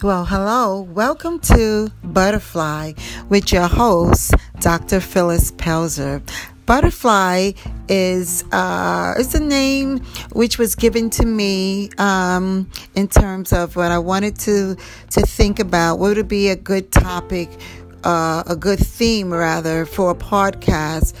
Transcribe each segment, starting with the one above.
Well, hello. Welcome to Butterfly with your host, Dr. Phyllis Pelzer. Butterfly is uh, is a name which was given to me um, in terms of what I wanted to to think about. What would be a good topic, uh, a good theme rather, for a podcast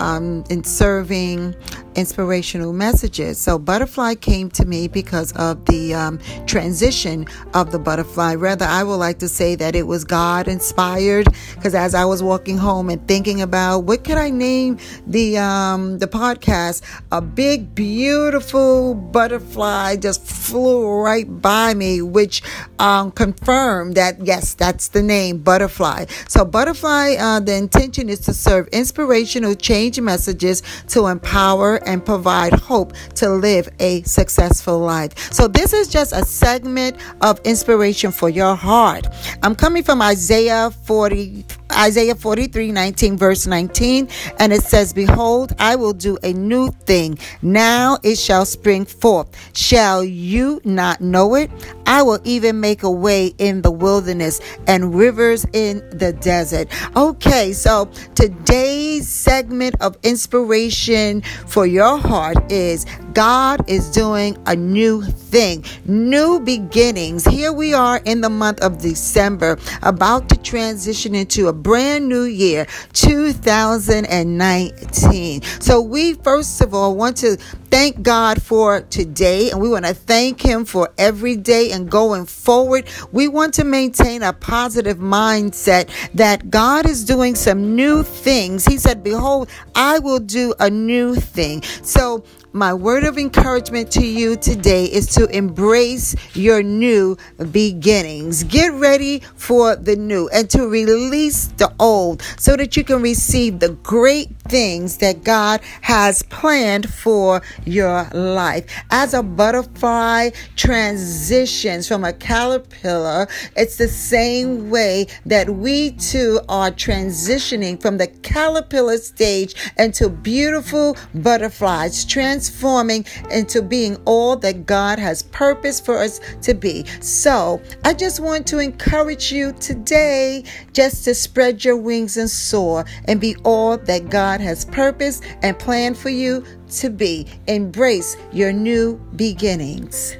um, in serving inspirational messages. So, butterfly came to me because of the um, transition of the butterfly. Rather, I would like to say that it was God inspired because as I was walking home and thinking about what could I name the um, the podcast, a big, beautiful butterfly just flew right by me, which um, confirmed that yes, that's the name, butterfly. So, butterfly. Uh, the intention is to serve inspirational change messages to empower and provide hope to live a successful life. So, this is just a segment of inspiration for your heart. I'm coming from Isaiah 40. Isaiah 43 19, verse 19, and it says, Behold, I will do a new thing. Now it shall spring forth. Shall you not know it? I will even make a way in the wilderness and rivers in the desert. Okay, so today's segment of inspiration for your heart is God is doing a new thing, new beginnings. Here we are in the month of December, about to transition into a brand new year, 2019. So, we first of all want to thank God for today and we want to thank Him for every day and going forward. We want to maintain a positive mindset that God is doing some new things. He said, Behold, I will do a new thing. So, my word of encouragement to you today is to embrace your new beginnings. Get ready for the new and to release the old so that you can receive the great things that God has planned for your life. As a butterfly transitions from a caterpillar, it's the same way that we too are transitioning from the caterpillar stage into beautiful butterflies, transforming into being all that God has purposed for us to be. So I just want to encourage you today just to spread your wings and soar and be all that God has purposed and planned for you to be. Embrace your new beginnings.